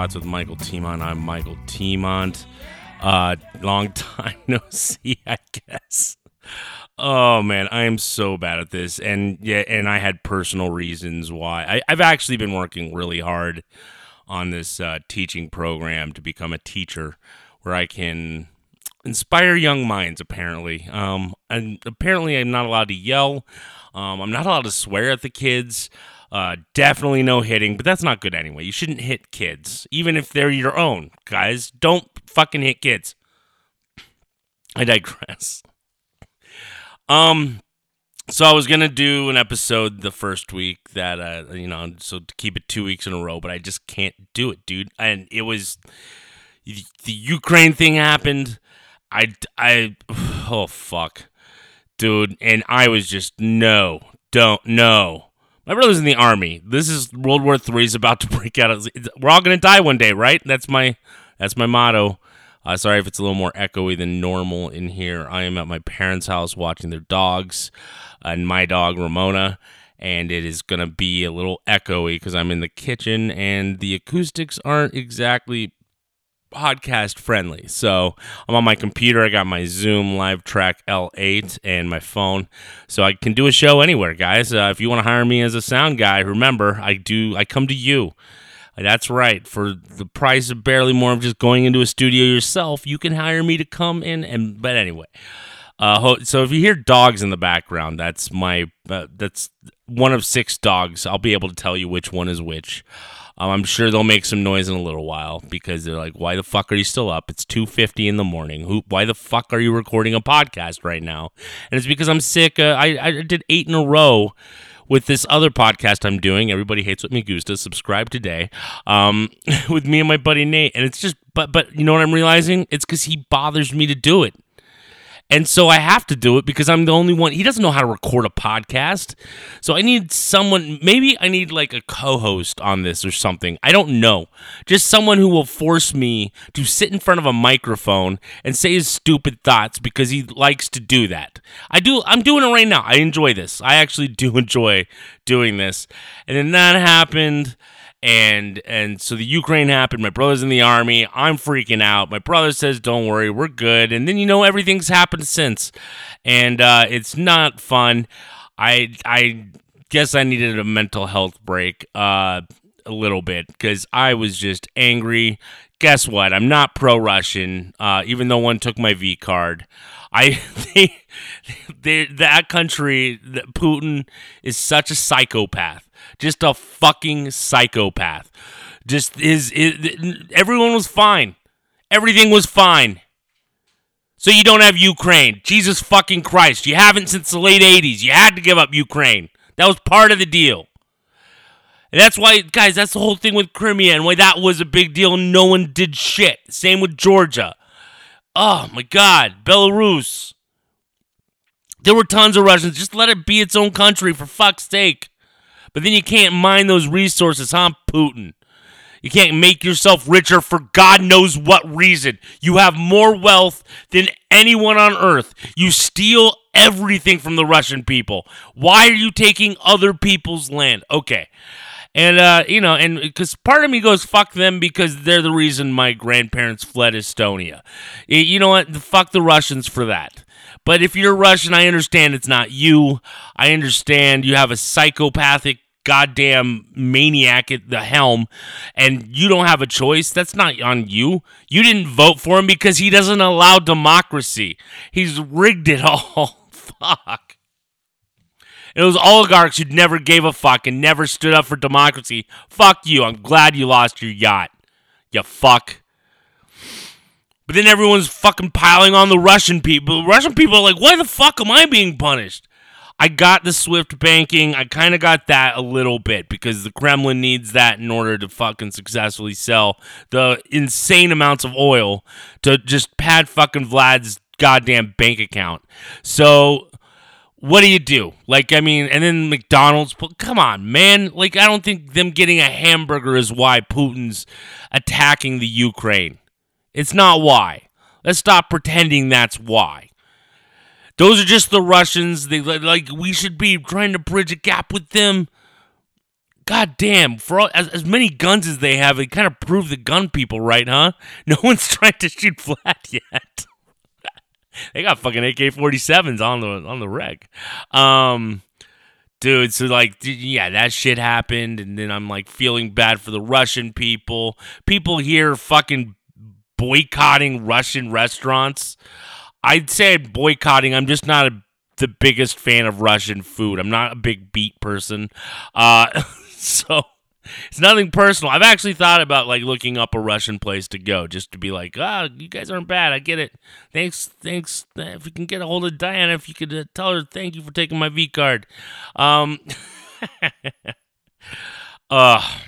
Shots with Michael Tiemont. I'm Michael Tiemont. Uh, long time no see, I guess. Oh man, I am so bad at this, and yeah, and I had personal reasons why. I, have actually been working really hard on this uh, teaching program to become a teacher, where I can inspire young minds. Apparently, um, and apparently I'm not allowed to yell. Um, I'm not allowed to swear at the kids. Uh, definitely no hitting, but that's not good anyway. You shouldn't hit kids, even if they're your own. Guys, don't fucking hit kids. I digress. Um, so I was gonna do an episode the first week that uh, you know, so to keep it two weeks in a row, but I just can't do it, dude. And it was the Ukraine thing happened. I, I, oh fuck, dude, and I was just no, don't no. My brother's in the army. This is World War Three is about to break out. We're all gonna die one day, right? That's my that's my motto. Uh, sorry if it's a little more echoey than normal in here. I am at my parents' house watching their dogs and my dog Ramona, and it is gonna be a little echoey because I'm in the kitchen and the acoustics aren't exactly podcast friendly. So I'm on my computer. I got my Zoom LiveTrak L8 and my phone, so I can do a show anywhere, guys. Uh, if you want to hire me as a sound guy, remember I do. I come to you. That's right. For the price of barely more of just going into a studio yourself, you can hire me to come in. And but anyway, uh, so if you hear dogs in the background, that's my uh, that's one of six dogs. I'll be able to tell you which one is which. Um, I'm sure they'll make some noise in a little while because they're like, "Why the fuck are you still up? It's 2:50 in the morning. Who? Why the fuck are you recording a podcast right now?" And it's because I'm sick. Uh, I I did eight in a row with this other podcast I'm doing. Everybody hates what me gusta. Subscribe today. Um, with me and my buddy Nate, and it's just, but but you know what I'm realizing? It's because he bothers me to do it. And so I have to do it because I'm the only one. He doesn't know how to record a podcast. So I need someone, maybe I need like a co host on this or something. I don't know. Just someone who will force me to sit in front of a microphone and say his stupid thoughts because he likes to do that. I do, I'm doing it right now. I enjoy this. I actually do enjoy doing this. And then that happened and and so the Ukraine happened. My brother's in the army. I'm freaking out. My brother says, "Don't worry, we're good." And then you know everything's happened since, and uh, it's not fun. I I guess I needed a mental health break uh, a little bit because I was just angry. Guess what? I'm not pro Russian, uh, even though one took my V card. I they, they, that country, Putin is such a psychopath just a fucking psychopath. Just is, everyone was fine. Everything was fine. So you don't have Ukraine. Jesus fucking Christ. You haven't since the late 80s. You had to give up Ukraine. That was part of the deal. And that's why, guys, that's the whole thing with Crimea and why that was a big deal no one did shit. Same with Georgia. Oh my God. Belarus. There were tons of Russians. Just let it be its own country, for fuck's sake. But then you can't mine those resources, huh, Putin? You can't make yourself richer for God knows what reason. You have more wealth than anyone on earth. You steal everything from the Russian people. Why are you taking other people's land? Okay. And, uh, you know, and because part of me goes, fuck them because they're the reason my grandparents fled Estonia. You know what? Fuck the Russians for that. But if you're Russian, I understand it's not you. I understand you have a psychopathic goddamn maniac at the helm and you don't have a choice. That's not on you. You didn't vote for him because he doesn't allow democracy. He's rigged it all. Fuck. It was oligarchs who never gave a fuck and never stood up for democracy. Fuck you. I'm glad you lost your yacht. You fuck. But then everyone's fucking piling on the Russian people. The Russian people are like, why the fuck am I being punished? I got the Swift banking. I kind of got that a little bit because the Kremlin needs that in order to fucking successfully sell the insane amounts of oil to just pad fucking Vlad's goddamn bank account. So what do you do? Like, I mean, and then McDonald's, come on, man. Like, I don't think them getting a hamburger is why Putin's attacking the Ukraine. It's not why. Let's stop pretending that's why. Those are just the Russians. They like we should be trying to bridge a gap with them. God damn, for all, as, as many guns as they have, it kind of prove the gun people right, huh? No one's trying to shoot Vlad yet. they got fucking AK 47s on the on the reg. Um dude so like yeah that shit happened and then i'm like feeling bad for the russian people people here fucking boycotting russian restaurants i'd say boycotting i'm just not a, the biggest fan of russian food i'm not a big beet person uh so it's nothing personal. I've actually thought about like looking up a Russian place to go just to be like, ah, oh, you guys aren't bad. I get it. Thanks, thanks. If you can get a hold of Diana, if you could uh, tell her thank you for taking my V card. Um, uh,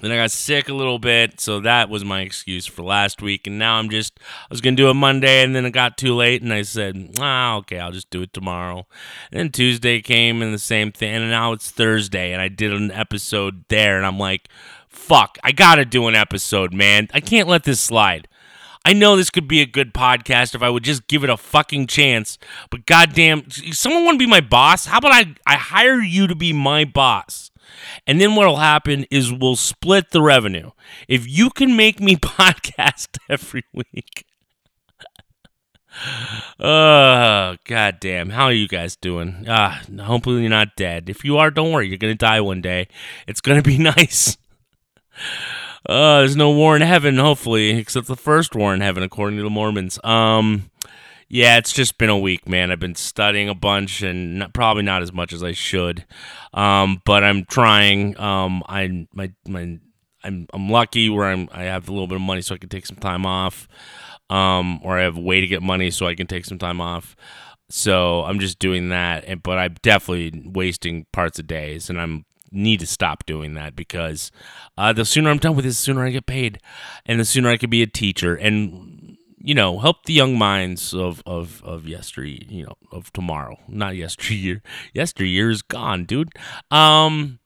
then I got sick a little bit, so that was my excuse for last week. And now I'm just, I was going to do it Monday, and then it got too late, and I said, ah, okay, I'll just do it tomorrow. And then Tuesday came, and the same thing. And now it's Thursday, and I did an episode there, and I'm like, fuck, I got to do an episode, man. I can't let this slide. I know this could be a good podcast if I would just give it a fucking chance, but goddamn, someone want to be my boss? How about I, I hire you to be my boss? And then what'll happen is we'll split the revenue. If you can make me podcast every week. oh, god damn. How are you guys doing? Ah, hopefully you're not dead. If you are, don't worry. You're going to die one day. It's going to be nice. Uh, there's no war in heaven, hopefully, except the first war in heaven, according to the Mormons. Um, yeah, it's just been a week, man. I've been studying a bunch and not, probably not as much as I should. Um, but I'm trying. Um, I my my I'm I'm lucky where I'm I have a little bit of money so I can take some time off. Um, or I have a way to get money so I can take some time off. So I'm just doing that, but I'm definitely wasting parts of days, and I'm need to stop doing that because uh, the sooner I'm done with this, the sooner I get paid, and the sooner I can be a teacher. And you know, help the young minds of of of yesterday, you know, of tomorrow, not yesteryear. Yesteryear is gone, dude. Um,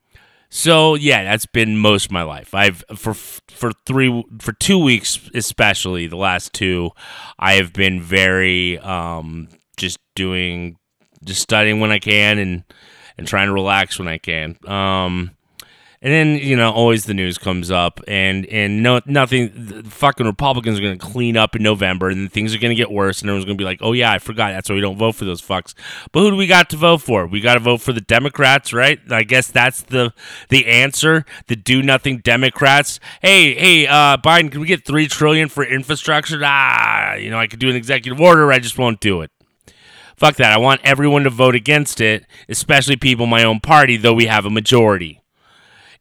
so yeah, that's been most of my life. I've for for three for two weeks, especially the last two, I have been very um just doing just studying when I can and and trying to relax when I can. Um and then you know, always the news comes up, and and no nothing. fucking Republicans are going to clean up in November, and things are going to get worse, and everyone's going to be like, "Oh yeah, I forgot. That's why we don't vote for those fucks." But who do we got to vote for? We got to vote for the Democrats, right? I guess that's the the answer. The do nothing Democrats. Hey, hey, uh, Biden, can we get three trillion for infrastructure? Ah, you know, I could do an executive order. I just won't do it. Fuck that. I want everyone to vote against it, especially people in my own party, though we have a majority.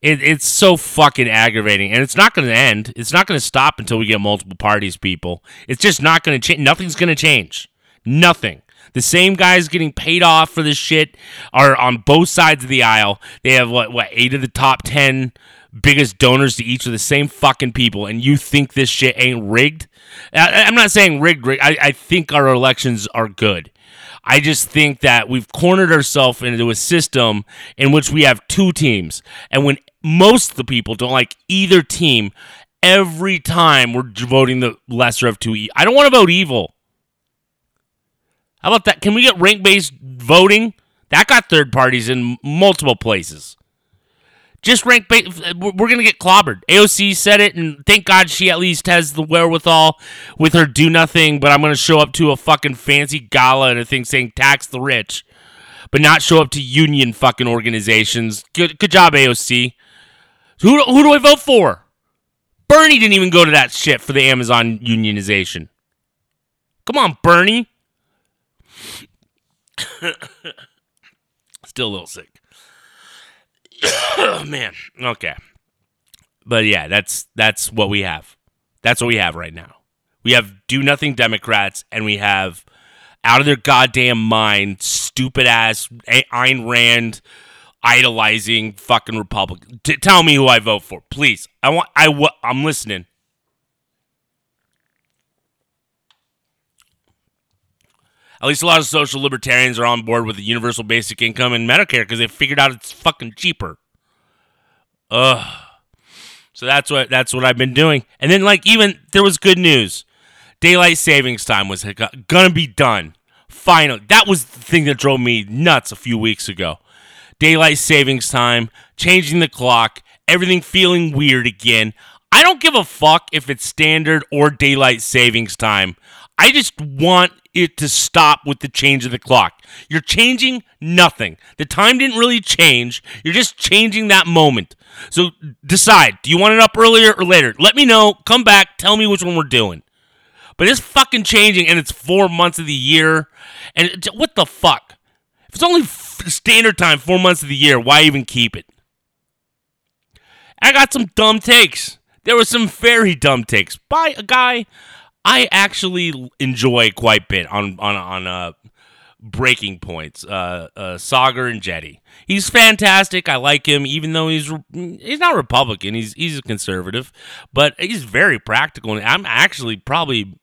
It, it's so fucking aggravating, and it's not going to end. It's not going to stop until we get multiple parties, people. It's just not going to change. Nothing's going to change. Nothing. The same guys getting paid off for this shit are on both sides of the aisle. They have what what eight of the top ten biggest donors to each of the same fucking people, and you think this shit ain't rigged? I, am not saying rigged. rigged. I, I think our elections are good. I just think that we've cornered ourselves into a system in which we have two teams. And when most of the people don't like either team, every time we're voting the lesser of two. I don't want to vote evil. How about that? Can we get rank based voting? That got third parties in multiple places. Just rank based. Uh, we're going to get clobbered. AOC said it, and thank God she at least has the wherewithal with her do nothing. But I'm going to show up to a fucking fancy gala and a thing saying tax the rich, but not show up to union fucking organizations. Good, good job, AOC. Who, who do I vote for? Bernie didn't even go to that shit for the Amazon unionization. Come on, Bernie. Still a little sick. Man, okay. But yeah, that's that's what we have. That's what we have right now. We have do nothing Democrats and we have out of their goddamn mind stupid ass Ayn Rand idolizing fucking Republican. T- tell me who I vote for, please. I want. I. W- I'm listening. At least a lot of social libertarians are on board with the universal basic income and Medicare because they figured out it's fucking cheaper. Ugh. So that's what that's what I've been doing. And then like even there was good news. Daylight savings time was gonna be done. Finally. That was the thing that drove me nuts a few weeks ago daylight savings time changing the clock, everything feeling weird again. I don't give a fuck if it's standard or daylight savings time. I just want it to stop with the change of the clock. You're changing nothing. The time didn't really change. You're just changing that moment. So decide do you want it up earlier or later? Let me know. Come back. Tell me which one we're doing. But it's fucking changing and it's four months of the year. And what the fuck? If it's only standard time four months of the year, why even keep it? I got some dumb takes. There were some very dumb takes by a guy I actually enjoy quite a bit on on on uh, breaking points. Uh, uh, Saagar Enjeti. He's fantastic. I like him, even though he's he's not Republican. He's he's a conservative, but he's very practical. And I'm actually probably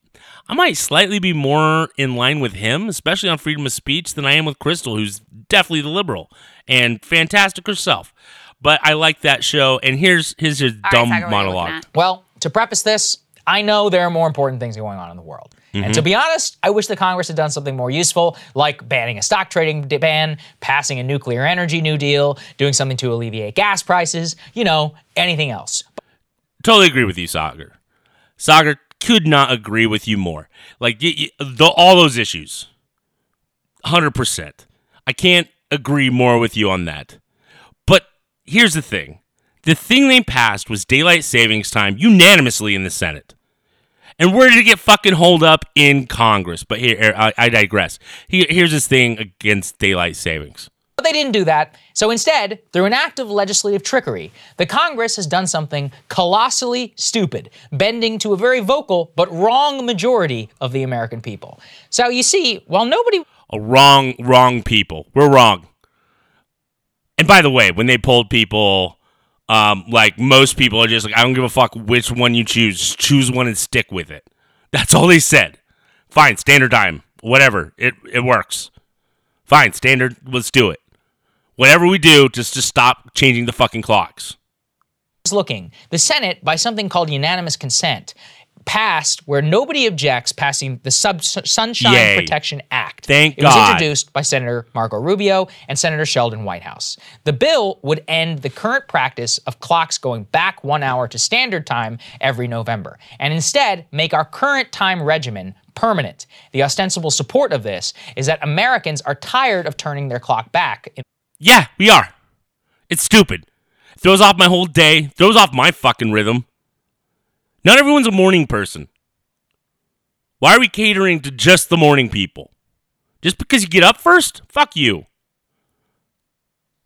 I might slightly be more in line with him, especially on freedom of speech, than I am with Krystal, who's definitely the liberal and fantastic herself. But I like that show, and here's his, his dumb Saagar, what are you monologue. Well, to preface this, I know there are more important things going on in the world. And to mm-hmm. be honest, I wish the Congress had done something more useful, like banning a stock trading ban, passing a nuclear energy new deal, doing something to alleviate gas prices, you know, anything else. totally agree with you, Saagar. Saagar could not agree with you more. Like y- y- the, all those issues, hundred percent. I can't agree more with you on that. But here's the thing: the thing they passed was daylight savings time unanimously in the Senate. And where did it get fucking holed up in Congress? But here, here, I, I digress. Here, here's this thing against daylight savings. But they didn't do that. So instead, through an act of legislative trickery, the Congress has done something colossally stupid, bending to a very vocal but wrong majority of the American people. So you see, while nobody wrong, wrong people. We're wrong. And by the way, when they polled people, um, like most people are just like, I don't give a fuck which one you choose. Choose one and stick with it. That's all they said. Fine, standard time, whatever. It it works. Fine, standard. Let's do it. Whatever we do, just to stop changing the fucking clocks. looking, the Senate, by something called unanimous consent, passed where nobody objects passing the Sub- Sunshine Yay. Protection Act. Thank it was introduced by Senator Marco Rubio and Senator Sheldon Whitehouse. The bill would end the current practice of clocks going back one hour to standard time every November, and instead make our current time regimen permanent. The ostensible support of this is that Americans are tired of turning their clock back. Yeah, we are. It's stupid. Throws off my whole day. Throws off my fucking rhythm. Not everyone's a morning person. Why are we catering to just the morning people? Just because you get up first? Fuck you.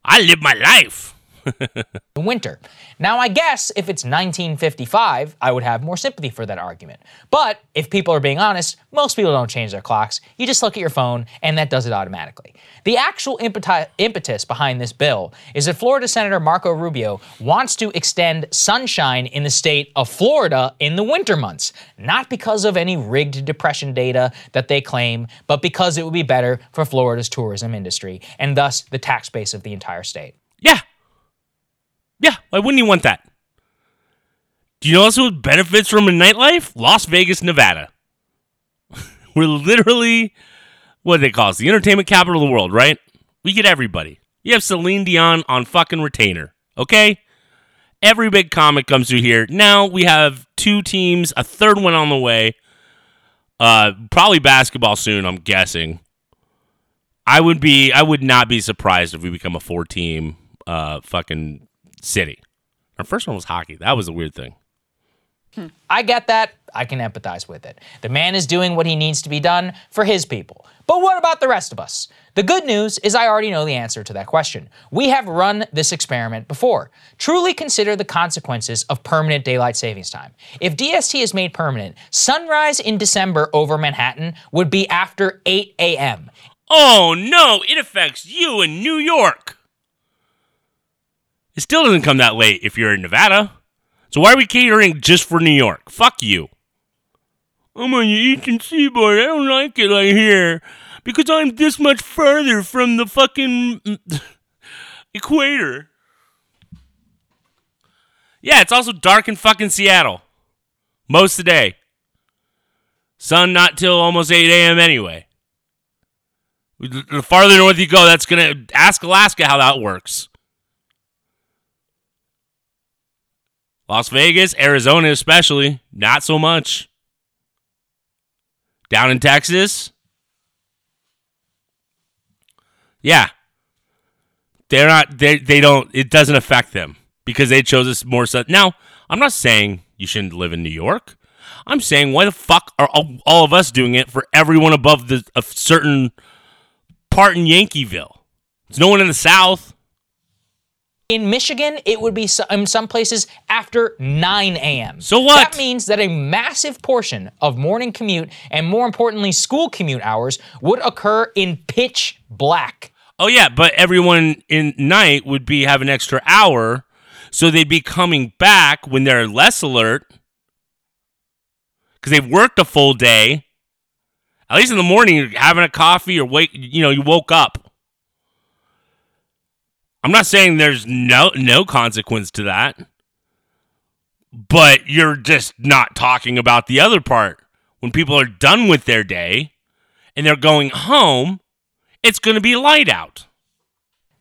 I live my life. in winter. Now, I guess if it's 1955, I would have more sympathy for that argument. But if people are being honest, most people don't change their clocks. You just look at your phone, and that does it automatically. The actual impetus behind this bill is that Florida Senator Marco Rubio wants to extend sunshine in the state of Florida in the winter months, not because of any rigged depression data that they claim, but because it would be better for Florida's tourism industry and thus the tax base of the entire state. Yeah. Why wouldn't you want that? Do you know also what benefits from a nightlife? Las Vegas, Nevada. We're literally what do they call us? The entertainment capital of the world, right? We get everybody. You have Celine Dion on fucking retainer, okay? Every big comic comes through here. Now we have two teams, a third one on the way. Uh, probably basketball soon, I'm guessing. I would be, I would not be surprised if we become a four-team, uh, fucking city. Our first one was hockey. That was a weird thing. Hmm. I get that. I can empathize with it. The man is doing what he needs to be done for his people. But what about the rest of us? The good news is I already know the answer to that question. We have run this experiment before. Truly consider the consequences of permanent daylight savings time. If DST is made permanent, sunrise in December over Manhattan would be after 8 a.m. Oh no, it affects you in New York. It still doesn't come that late if you're in Nevada. So why are we catering just for New York? Fuck you. I'm on the eastern seaboard. I don't like it right here because I'm this much further from the fucking equator. Yeah, it's also dark in fucking Seattle most of the day. Sun not till almost 8 a.m. anyway. The farther north you go, that's gonna ask Alaska how that works. Las Vegas, Arizona, especially, not so much. Down in Texas, yeah, they're not. They they don't. It doesn't affect them because they chose this more. So now, I'm not saying you shouldn't live in New York. I'm saying why the fuck are all, all of us doing it for everyone above the a certain part in Yankeeville? There's no one in the South. In Michigan, it would be in some places after 9 a.m. So what? That means that a massive portion of morning commute and more importantly, school commute hours would occur in pitch black. Oh yeah, but everyone in night would be have an extra hour, so they'd be coming back when they're less alert because they've worked a full day. At least in the morning, you're having a coffee or wake. You know, you woke up. I'm not saying there's no no consequence to that, but you're just not talking about the other part. When people are done with their day and they're going home, it's going to be light out.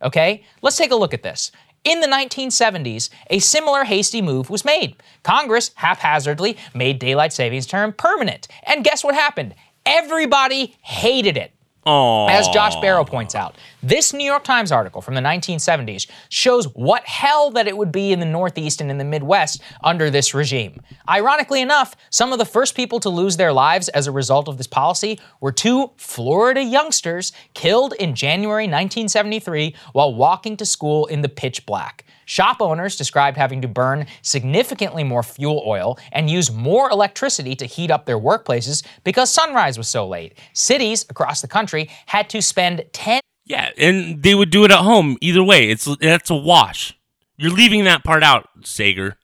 Okay, let's take a look at this. In the 1970s, a similar hasty move was made. Congress haphazardly made daylight savings term permanent. And guess what happened? Everybody hated it. Oh, As Josh Barro points out, this New York Times article from the 1970s shows what hell that it would be in the Northeast and in the Midwest under this regime. Ironically enough, some of the first people to lose their lives as a result of this policy were two Florida youngsters killed in January 1973 while walking to school in the pitch black. Shop owners described having to burn significantly more fuel oil and use more electricity to heat up their workplaces because sunrise was so late. Cities across the country had to spend 10 Yeah, and they would do it at home. Either way, it's that's a wash. You're leaving that part out, Saagar.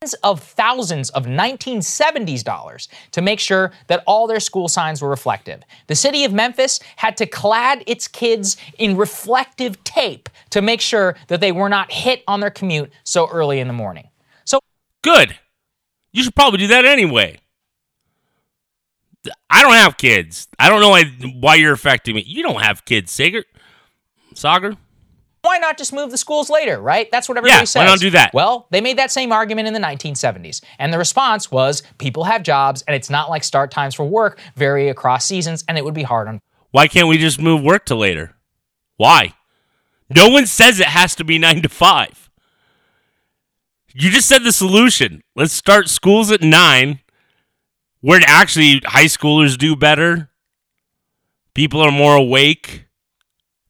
Tens of thousands of 1970s dollars to make sure that all their school signs were reflective. The city of Memphis had to clad its kids in reflective tape to make sure that they were not hit on their commute so early in the morning. So Good. You should probably do that anyway. I don't have kids. I don't know why, why you're affecting me. You don't have kids, Saagar. Saagar. Why not just move the schools later, right? That's what everybody Yeah, says. why not do that? Well, they made that same argument in the 1970s. And the response was people have jobs and it's not like start times for work vary across seasons and it would be hard on Why can't we just move work to later? Why? No one says it has to be nine to five. You just said the solution. Let's start schools at nine, where actually high schoolers do better. People are more awake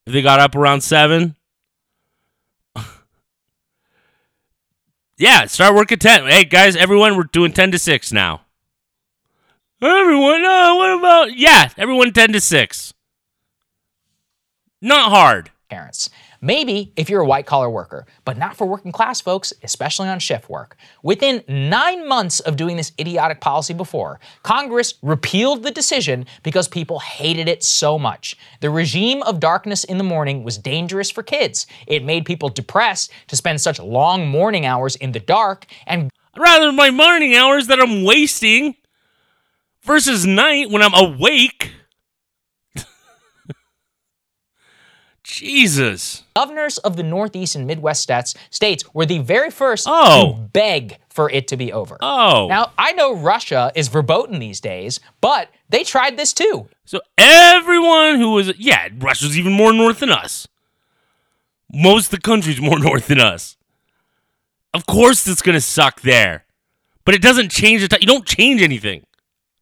if they got up around seven. Yeah, start work at 10. Hey, guys, everyone, we're doing 10 to 6 now. Everyone, uh, what about? Yeah, everyone 10 to 6. Not hard. parents. Maybe if you're a white collar worker, but not for working class folks, especially on shift work. Within nine months of doing this idiotic policy before, Congress repealed the decision because people hated it so much. The regime of darkness in the morning was dangerous for kids. It made people depressed to spend such long morning hours in the dark, and rather my morning hours that I'm wasting versus night when I'm awake. Jesus. governors of the Northeast and Midwest states, states were the very first Oh. to beg for it to be over. Oh. Now, I know Russia is verboten these days, but they tried this too. So everyone who was yeah, Russia's even more north than us. Most of the country's more north than us. Of course it's gonna suck there. But it doesn't change the time. You don't change anything.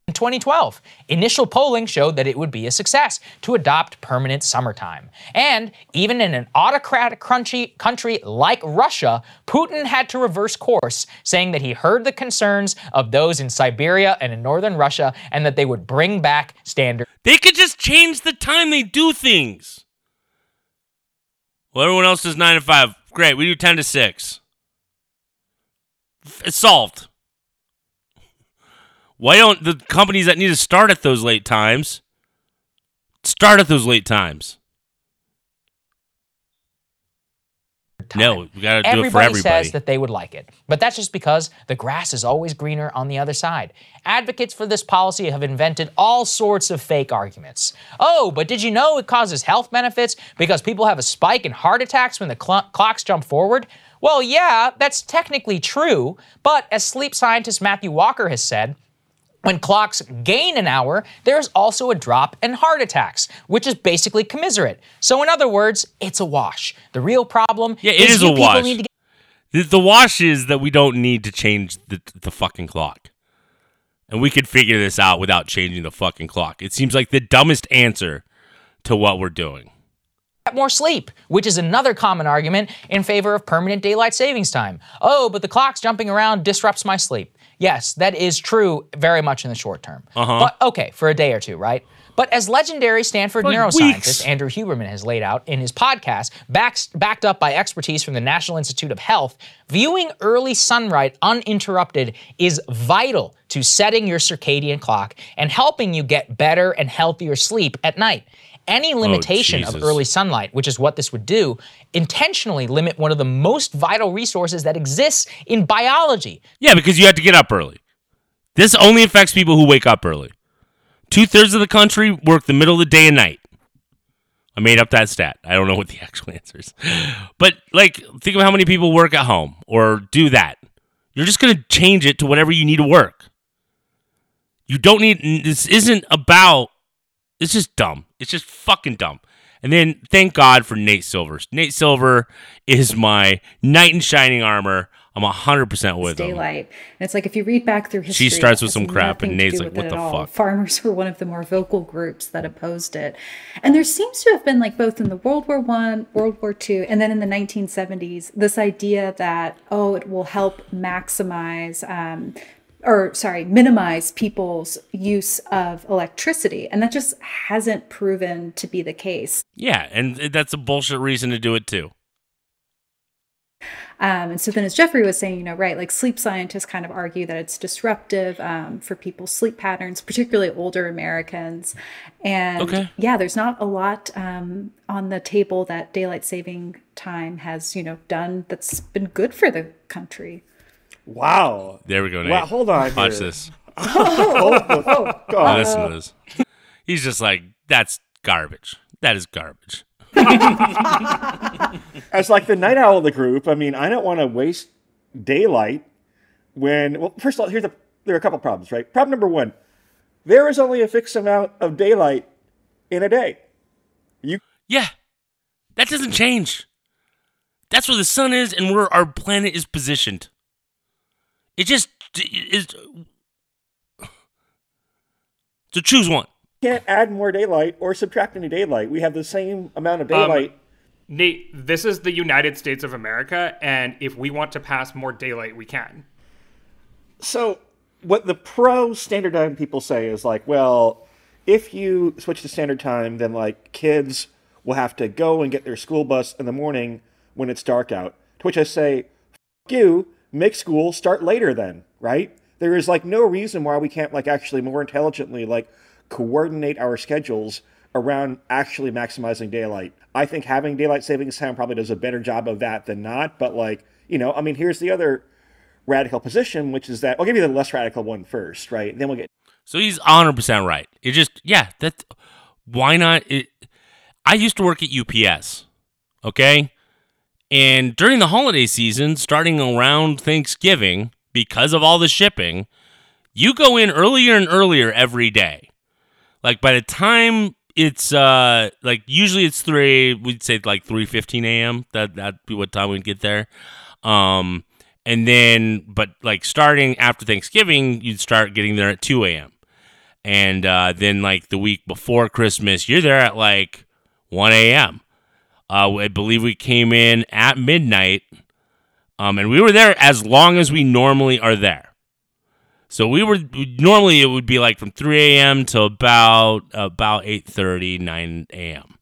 In 2012, initial polling showed that it would be a success to adopt permanent summertime. And even in an autocratic country, country like Russia, Putin had to reverse course, saying that he heard the concerns of those in Siberia and in northern Russia and that they would bring back standard They could just change the time they do things. Well, everyone else does 9 to 5. Great. We do 10 to 6. It's solved. Why don't the companies that need to start at those late times start at those late times? No, we got to do it for Everybody everybody. says that they would like it, but that's just because the grass is always greener on the other side. Advocates for this policy have invented all sorts of fake arguments. Oh, but did you know it causes health benefits because people have a spike in heart attacks when the cl- clocks jump forward? Well, yeah, that's technically true, but as sleep scientist Matthew Walker has said, when clocks gain an hour, there's also a drop in heart attacks, which is basically commiserate. So, in other words, it's a wash. The real problem Yeah, it is you a people wash. need to get The, the wash is that we don't need to change the, the fucking clock. And we could figure this out without changing the fucking clock. It seems like the dumbest answer to what we're doing. more sleep, which is another common argument in favor of permanent daylight savings time. Oh, but the clock's jumping around disrupts my sleep. Yes, that is true very much in the short term. Uh-huh. But okay, for a day or two, right? But as legendary Stanford For neuroscientist weeks. Andrew Huberman has laid out in his podcast, backed, backed up by expertise from the National Institute of Health, viewing early sunlight uninterrupted is vital to setting your circadian clock and helping you get better and healthier sleep at night. Any oh, limitation of early sunlight, which is what this would do, intentionally limit one of the most vital resources that exists in biology. Yeah, because you have to get up early. This only affects people who wake up early. Two thirds of the country work the middle of the day and night. I made up that stat. I don't know what the actual answer is. But, like, think of how many people work at home or do that. You're just going to change it to whatever you need to work. You don't need, this isn't about, it's just dumb. It's just fucking dumb. And then thank God for Nate Silver. Nate Silver is my knight in shining armor. I'm 100% with him. daylight. And it's like if you read back through history, she starts with some crap, and Nate's like, "What the all." fuck?" Farmers were one of the more vocal groups that opposed it, and there seems to have been like both in the World War One, World War Two, and then in the 1970s, this idea that oh, it will help maximize. Um, or sorry, minimize people's use of electricity. And that just hasn't proven to be the case. Yeah, and that's a bullshit reason to do it too. Um, and so then, as Jeffrey was saying, you know, right, like sleep scientists kind of argue that it's disruptive um, for people's sleep patterns, particularly older Americans. And Okay. yeah, there's not a lot um, on the table that daylight saving time has, you know, done that's been good for the country. Wow. There we go, Nate. Wow, hold on Watch here. this. Oh, oh, oh, God. Listen to this. He's just like, that's garbage. That is garbage. As like the night owl of the group, I mean, I don't want to waste daylight when. Well, first of all, here's a there are a couple problems, right? Problem number one: there is only a fixed amount of daylight in a day. You Yeah, that doesn't change. That's where the sun is and where our planet is positioned. It just is. So choose one. can't add more daylight or subtract any daylight. We have the same amount of Um, daylight. Nate, this is the United States of America, and if we want to pass more daylight, we can. So what the pro standard time people say is like, well, if you switch to standard time, then like kids will have to go and get their school bus in the morning when it's dark out. To which I say, F- you make school start later then, right? There is like no reason why we can't like actually more intelligently like coordinate our schedules around actually maximizing daylight. I think having daylight savings time probably does a better job of that than not, but like, you know, I mean, here's the other radical position, which is that I'll give you the less radical one first, right? Then we'll get So he's 100% right. It just, yeah, that, why not? It, I used to work at UPS, okay? And during the holiday season, starting around Thanksgiving, because of all the shipping, you go in earlier and earlier every day. Like by the time it's uh like usually it's three we'd say like three fifteen AM. That that'd be what time we'd get there. Um and then but like starting after Thanksgiving, you'd start getting there at two AM. And uh then like the week before Christmas, you're there at like one AM. Uh I believe we came in at midnight. Um and we were there as long as we normally are there. So we were normally it would be like from 3 a.m. to about about 8:30, 9 a.m.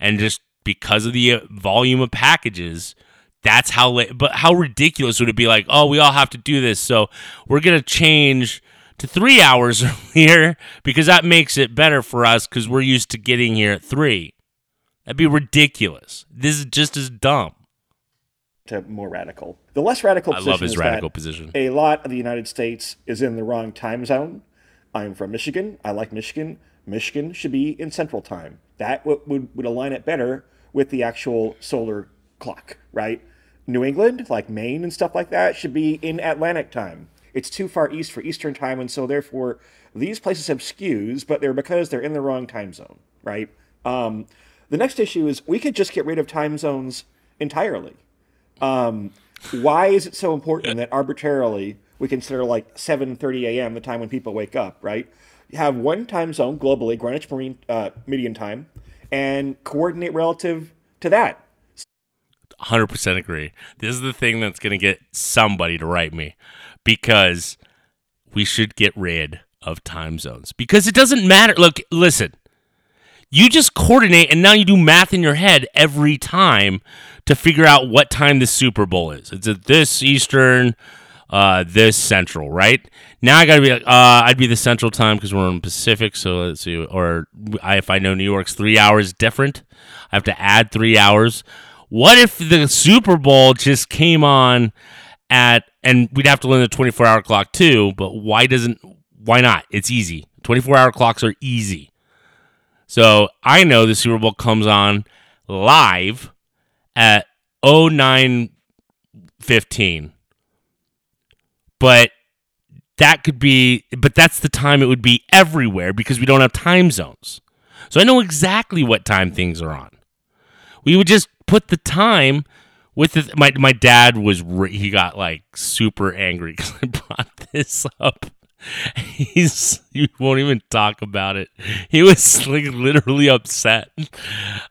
And just because of the uh, volume of packages, that's how late. But how ridiculous would it be? Like, oh, we all have to do this, so we're gonna change to three hours earlier because that makes it better for us because we're used to getting here at three. That'd be ridiculous. This is just as dumb. to more radical. The less radical position. I love his is radical position. A lot of the United States is in the wrong time zone. I'm from Michigan. I like Michigan. Michigan should be in Central Time. That would, would, would align it better with the actual solar clock, right? New England, like Maine and stuff like that, should be in Atlantic time. It's too far east for Eastern time, and so therefore these places have skews, but they're because they're in the wrong time zone, right? Um, the next issue is we could just get rid of time zones entirely. Um, why is it so important that arbitrarily we consider like 7:30 a.m. the time when people wake up, right? You have one time zone globally, Greenwich Marine uh, Median Time, and coordinate relative to that. 100% agree. This is the thing that's going to get somebody to write me because we should get rid of time zones because it doesn't matter. Look, listen, you just coordinate and now you do math in your head every time to figure out what time the Super Bowl is. It's at this Eastern, uh, this Central, right? Now I got to be like, uh, I'd be the Central time because we're in Pacific. So let's see, or I, if I know New York's three hours different, I have to add three hours. What if the Super Bowl just came on at, and we'd have to learn the 24 hour clock too, but why doesn't, why not? It's easy. 24 hour clocks are easy. So I know the Super Bowl comes on live at 0915. But that could be, but that's the time it would be everywhere because we don't have time zones. So I know exactly what time things are on. We would just put the time with the, my my dad was he got like super angry because I brought this up. He's you won't even talk about it. He was like literally upset.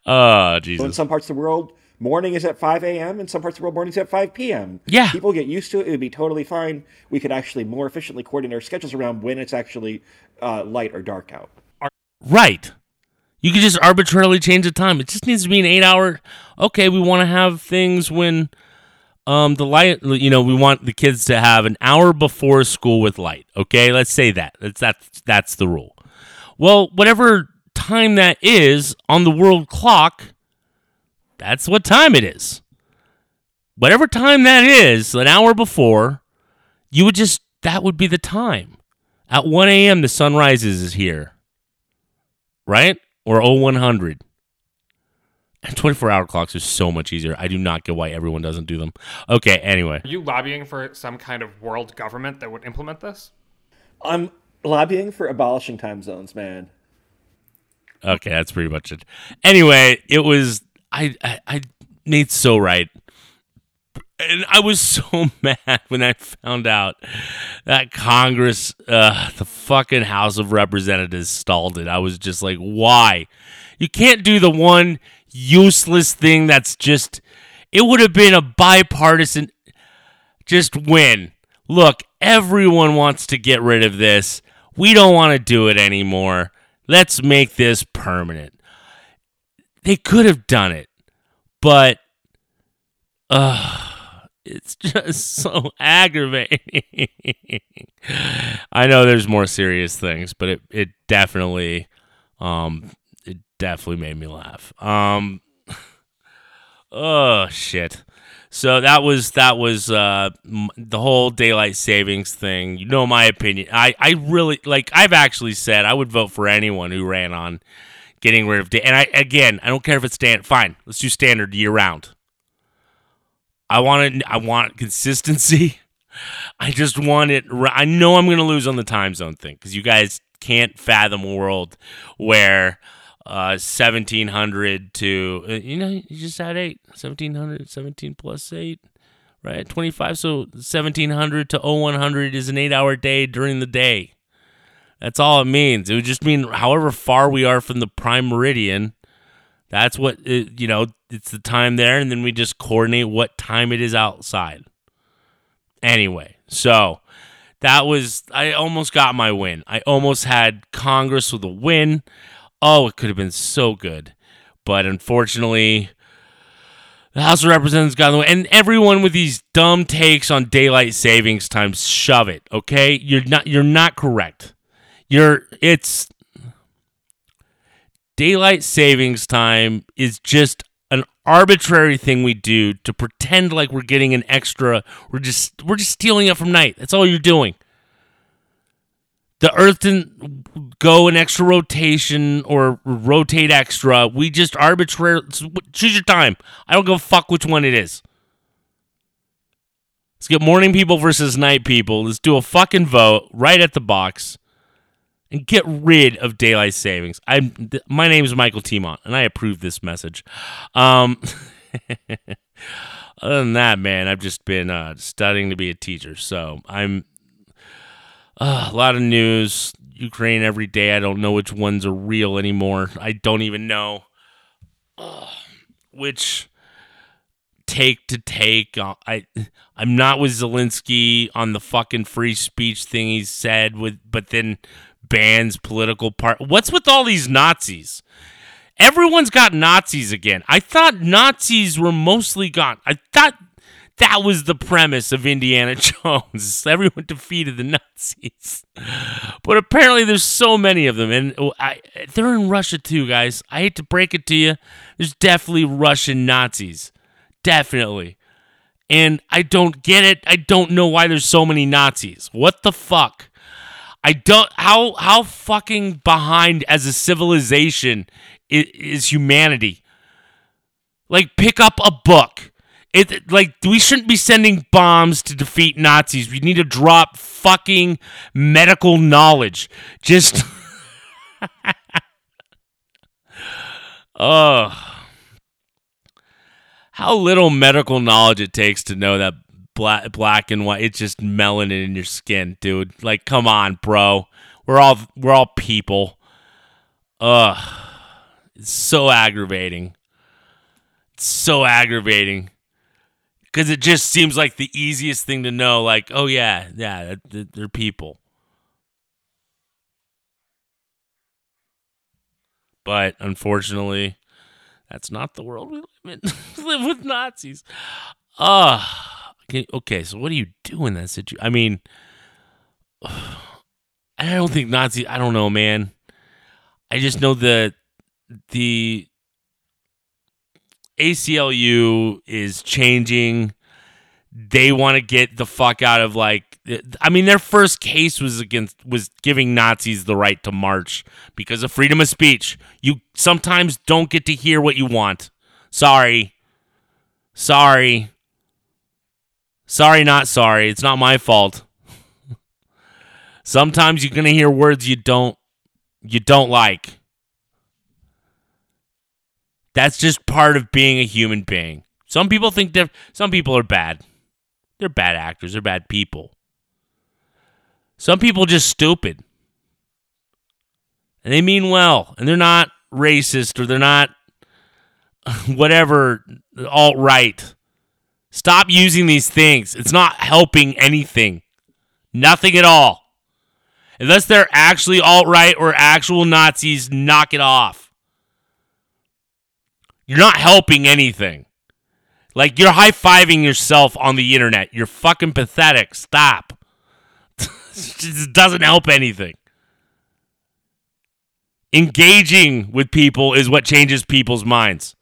Oh Jesus! in some parts of the world, morning is at 5 a.m. In some parts of the world, morning is at 5 p.m. Yeah. People get used to it. It would be totally fine. We could actually more efficiently coordinate our schedules around when it's actually uh, light or dark out. Right. You could just arbitrarily change the time. It just needs to be an eight hour. Okay, we want to have things when um the light. You know, we want the kids to have an hour before school with light. Okay, let's say that. That's that's that's the rule. Well, whatever time that is on the world clock, that's what time it is. Whatever time that is, an hour before, you would just that would be the time. At 1 a.m., the sun rises is here. Right? Or 0100. And 24 hour clocks are so much easier. I do not get why everyone doesn't do them. Okay, anyway. Are you lobbying for some kind of world government that would implement this? I'm lobbying for abolishing time zones, man. Okay, that's pretty much it. Anyway, it was I I, I Nate's so right. And I was so mad when I found out that Congress, uh, the fucking House of Representatives stalled it. I was just like, why? You can't do the one useless thing that's just, it would have been a bipartisan, just win. Look, everyone wants to get rid of this. We don't want to do it anymore. Let's make this permanent. They could have done it, but uh, it's just so aggravating. I know there's more serious things, but it, it definitely um definitely made me laugh. Um oh shit. So that was that was uh, the whole daylight savings thing. You know my opinion. I I really like. I've actually said I would vote for anyone who ran on getting rid of day. And I again, I don't care if it's stand. Fine, let's do standard year round. I want I want consistency. I just want it. I know I'm going to lose on the time zone thing because you guys can't fathom a world where uh, 1700 to, uh, you know, you just add 8. 1700, 17 plus 8, right? 25. So 1700 to 0100 is an eight hour day during the day. That's all it means. It would just mean however far we are from the prime meridian, that's what, it, you know, it's the time there. And then we just coordinate what time it is outside. Anyway, so that was, I almost got my win. I almost had Congress with a win. Oh, it could have been so good. But unfortunately, the House of Representatives got in the way. And everyone with these dumb takes on daylight savings time, shove it, okay? You're not you're not correct. You're it's daylight savings time is just an arbitrary thing we do to pretend like we're getting an extra we're just we're just stealing it from night. That's all you're doing. The earth didn't go an extra rotation or rotate extra. We just arbitrarily choose your time. I don't give a fuck which one it is. Let's get morning people versus night people. Let's do a fucking vote right at the box and get rid of daylight savings. I'm th- my name is Mihkel Teemant and I approve this message. Um other than that, man, I've just been uh, studying to be a teacher. So I'm uh, a lot of news. Ukraine every day. I don't know which ones are real anymore. I don't even know uh, which take to take. Uh, I I'm not with Zelensky on the fucking free speech thing he said with, but then bans political part. What's with all these Nazis? Everyone's got Nazis again. I thought Nazis were mostly gone. I thought that was the premise of Indiana Jones. Everyone defeated the Nazis. But apparently there's so many of them. And oh, I, they're in Russia too, guys. I hate to break it to you. There's definitely Russian Nazis. Definitely. And I don't get it. I don't know why there's so many Nazis. What the fuck? I don't how how fucking behind as a civilization is, is humanity. Like pick up a book. It like we shouldn't be sending bombs to defeat Nazis. We need to drop fucking medical knowledge. Just Ugh. How little medical knowledge it takes to know that black black and white it's just melanin in your skin, dude. Like come on, bro. We're all we're all people. Ugh. It's so aggravating. It's so aggravating. Because it just seems like the easiest thing to know. Like, oh, yeah, yeah, they're people. But unfortunately, that's not the world we live in. live with Nazis. Uh, okay, so what do you do in that situation? I mean, I don't think Nazis, I don't know, man. I just know that the ACLU is changing. They want to get the fuck out of like I mean their first case was against was giving Nazis the right to march because of freedom of speech. You sometimes don't get to hear what you want. Sorry. Sorry. Sorry not sorry. It's not my fault. sometimes you're going to hear words you don't you don't like. That's just part of being a human being. Some people think that some people are bad. They're bad actors, they're bad people. Some people just stupid. And they mean well, and they're not racist or they're not whatever alt right. Stop using these things. It's not helping anything. Nothing at all. Unless they're actually alt right or actual Nazis, knock it off. You're not helping anything. Like you're high fiving yourself on the internet. You're fucking pathetic. Stop. it doesn't help anything. Engaging with people is what changes people's minds.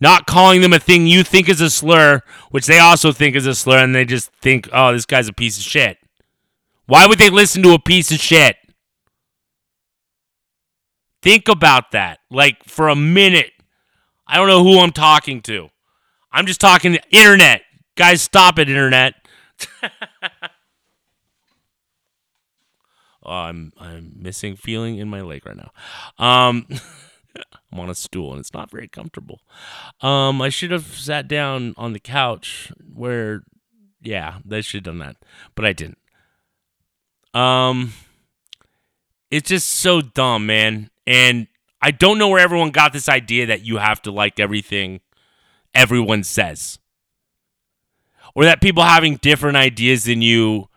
Not calling them a thing you think is a slur, which they also think is a slur, and they just think, oh, this guy's a piece of shit. Why would they listen to a piece of shit? Think about that. Like for a minute. I don't know who I'm talking to. I'm just talking to internet. Guys, stop it, internet. oh, I'm I'm missing feeling in my leg right now. Um I'm on a stool and it's not very comfortable. Um I should have sat down on the couch where yeah, they should have done that. But I didn't. Um it's just so dumb, man. And I don't know where everyone got this idea that you have to like everything everyone says. Or that people having different ideas than you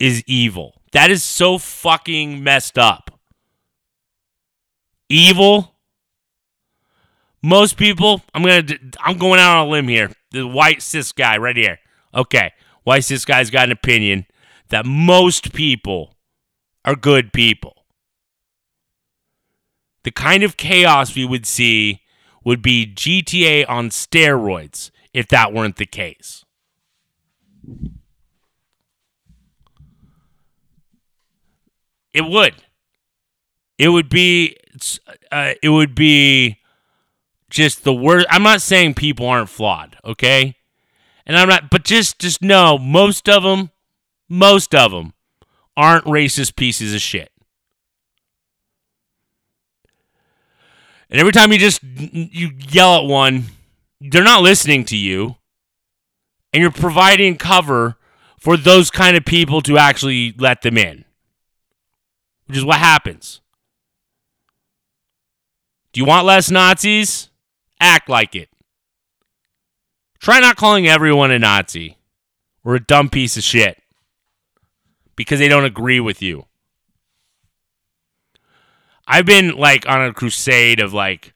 is evil. That is so fucking messed up. Evil. Most people, I'm going to I'm going out on a limb here. The white cis guy right here. Okay. White cis guy's got an opinion that most people are good people the kind of chaos we would see would be GTA on steroids if that weren't the case. It would. It would be. Uh, it would be just the worst. I'm not saying people aren't flawed, okay? And I'm not, but just just know most of them, most of them aren't racist pieces of shit. And every time you just you yell at one, they're not listening to you. And you're providing cover for those kind of people to actually let them in. Which is what happens. Do you want less Nazis? Act like it. Try not calling everyone a Nazi or a dumb piece of shit because they don't agree with you. I've been like on a crusade of like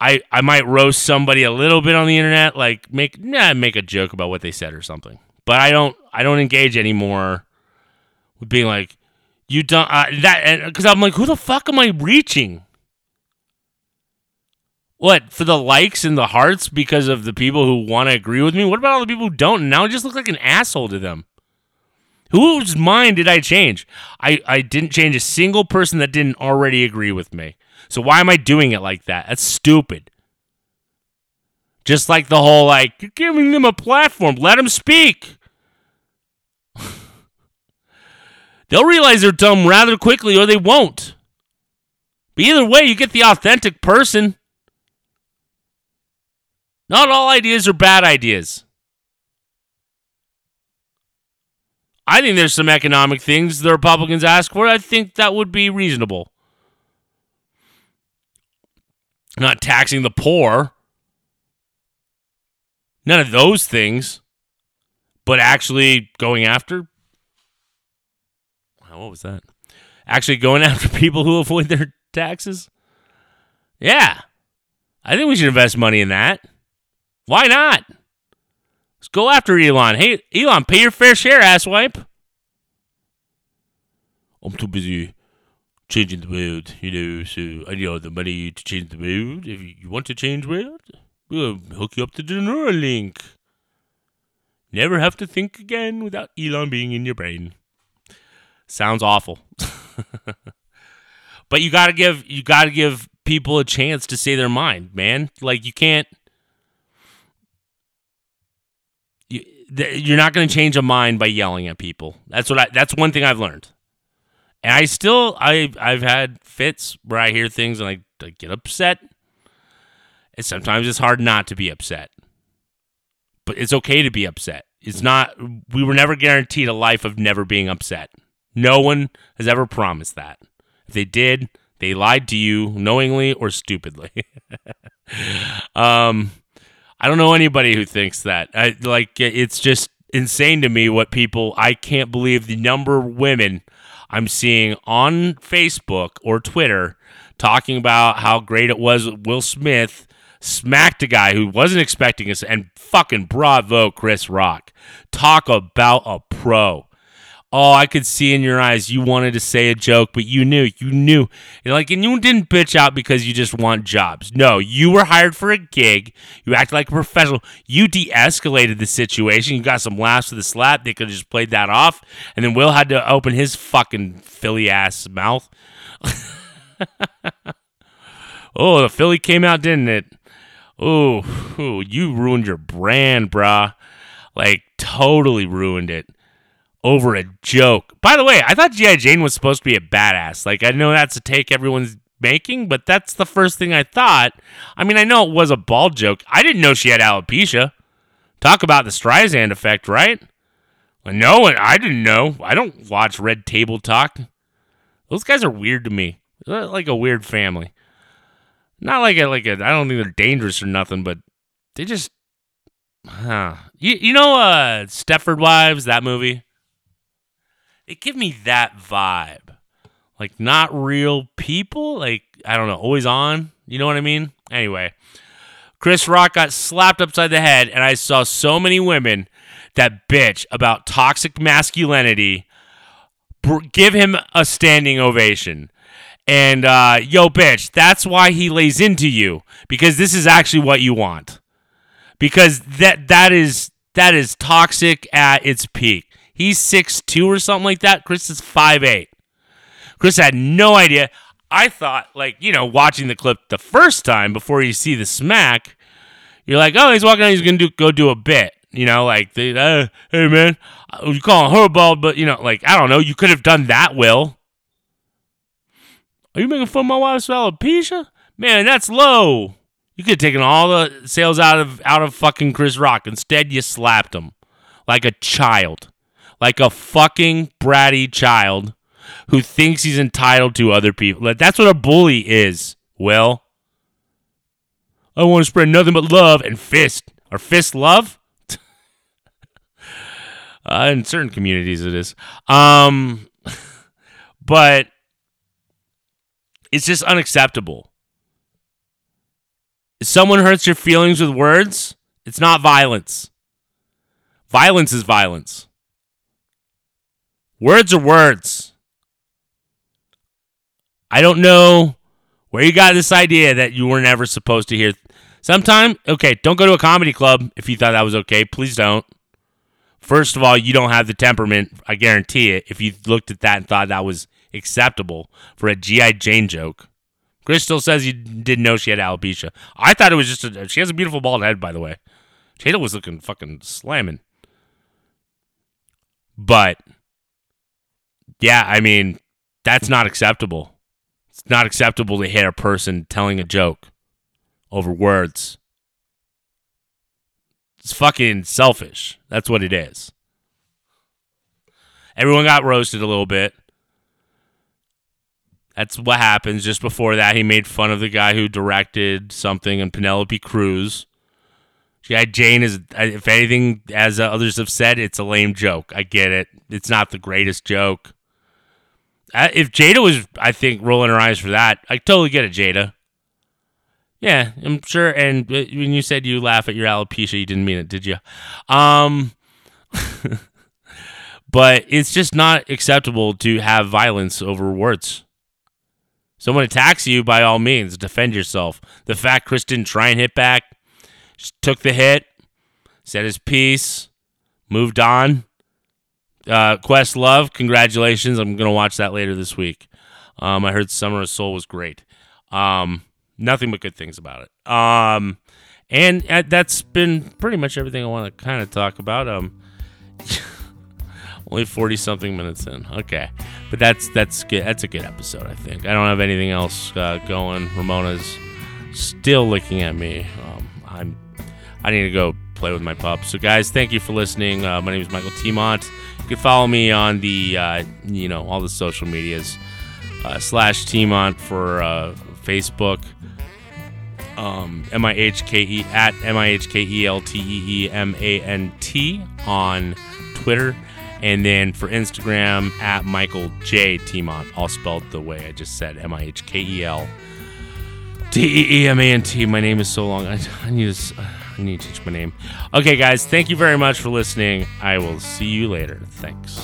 I I might roast somebody a little bit on the internet, like make nah, make a joke about what they said or something. But I don't I don't engage anymore with being like you don't uh, that because I'm like who the fuck am I reaching? What for the likes and the hearts because of the people who want to agree with me? What about all the people who don't? Now I just look like an asshole to them. Whose mind did I change? I, I didn't change a single person that didn't already agree with me. So why am I doing it like that? That's stupid. Just like the whole like you're giving them a platform, let them speak. They'll realize they're dumb rather quickly or they won't. But either way, you get the authentic person. Not all ideas are bad ideas. I think there's some economic things the Republicans ask for. I think that would be reasonable. Not taxing the poor. None of those things. But actually going after. What was that? Actually going after people who avoid their taxes? Yeah. I think we should invest money in that. Why not? Let's go after Elon. Hey, Elon, pay your fair share, asswipe. I'm too busy changing the world, you know, so I need all the money to change the world. If you want to change world, we'll hook you up to the Neuralink. Never have to think again without Elon being in your brain. Sounds awful. but you gotta give you gotta give people a chance to say their mind, man. Like you can't you're not going to change a mind by yelling at people. That's what I. That's one thing I've learned. And I still, I, I've had fits where I hear things and I, I get upset. And sometimes it's hard not to be upset. But it's okay to be upset. It's not. We were never guaranteed a life of never being upset. No one has ever promised that. If they did, they lied to you knowingly or stupidly. um I don't know anybody who thinks that. I like it's just insane to me what people I can't believe the number of women I'm seeing on Facebook or Twitter talking about how great it was Will Smith smacked a guy who wasn't expecting us and fucking bravo Chris Rock. Talk about a pro oh, I could see in your eyes you wanted to say a joke, but you knew, you knew. Like, and you didn't bitch out because you just want jobs. No, you were hired for a gig. You acted like a professional. You de escalated the situation. You got some laughs with the slap. They could have just played that off. And then Will had to open his fucking Philly ass mouth. oh, the Philly came out, didn't it? Oh, you ruined your brand, brah. Like, totally ruined it over a joke. By the way, I thought G.I. Jane was supposed to be a badass. Like, I know that's a take everyone's making, but that's the first thing I thought. I mean, I know it was a bald joke. I didn't know she had alopecia. Talk about the Streisand effect, right? No, I didn't know. I don't watch Red Table Talk. Those guys are weird to me. They're like a weird family. Not like a like a. I don't think they're dangerous or nothing, but they just. Huh. You you know uh Stepford Wives that movie it give me that vibe. Like not real people, like I don't know, always on, you know what I mean? Anyway, Chris Rock got slapped upside the head and I saw so many women that bitch about toxic masculinity give him a standing ovation. And uh, yo, bitch, that's why he lays into you because this is actually what you want. Because that that is that is toxic at its peak. He's six two or something like that. Chris is five eight. Chris had no idea. I thought, like, you know, watching the clip the first time before you see the smack, you're like, oh, he's walking out, he's going to go do a bit. You know, like uh, hey man, uh, you calling her bald, but you know, like I don't know, you could have done that, Will. Are you making fun of my wife's alopecia? Man, that's low. You could have taken all the sails out of out of fucking Chris Rock. Instead, you slapped him like a child, like a fucking bratty child who thinks he's entitled to other people. Like, That's what a bully is. Will. I want to spread nothing but love and fist. Or fist love? uh, in certain communities, it is. Um, but it's just unacceptable. If someone hurts your feelings with words, it's not violence. Violence is violence. Words are words. I don't know where you got this idea that you were never supposed to hear. Sometime, okay, don't go to a comedy club if you thought that was okay. Please don't. First of all, you don't have the temperament, I guarantee it, if you looked at that and thought that was acceptable for a G.I. Jane joke. Chris still says you didn't know she had alopecia. I thought it was just a, she has a beautiful bald head, by the way. Jada was looking fucking slamming. But yeah, I mean, that's not acceptable. It's not acceptable to hit a person telling a joke over words. It's fucking selfish. That's what it is. Everyone got roasted a little bit. That's what happens. Just before that, he made fun of the guy who directed something and Penelope Cruz. Yeah, Jane is, if anything, as others have said, it's a lame joke. I get it. It's not the greatest joke. If Jada was, I think, rolling her eyes for that, I totally get it, Jada. Yeah, I'm sure. And uh, when you said you laugh at your alopecia, you didn't mean it, did you? Um, but it's just not acceptable to have violence over words. Someone attacks you, by all means, defend yourself. The fact Chris didn't try and hit back, just took the hit, said his piece, moved on. Uh, Questlove, congratulations. I'm going to watch that later this week. Um, I heard Summer of Soul was great. Um, nothing but good things about it. Um, and uh, that's been pretty much everything I want to kind of talk about. Um, only 40 something minutes in. Okay. But that's that's good. That's a good episode, I think. I don't have anything else uh, going. Ramona's still looking at me. Um, I'm I need to go play with my pup. So guys, thank you for listening. Uh, my name is Mihkel Teemant. You can follow me on the uh, you know all the social medias uh, slash Teemant for uh, Facebook. Um, M I H K E at M I H K E L T E E M A N T on Twitter. And then for Instagram, at Mihkel J. Teemant, all spelled the way I just said M I H K E L T E E M A N T. My name is so long. I, I, need to, I need to teach my name. Okay, guys, thank you very much for listening. I will see you later. Thanks.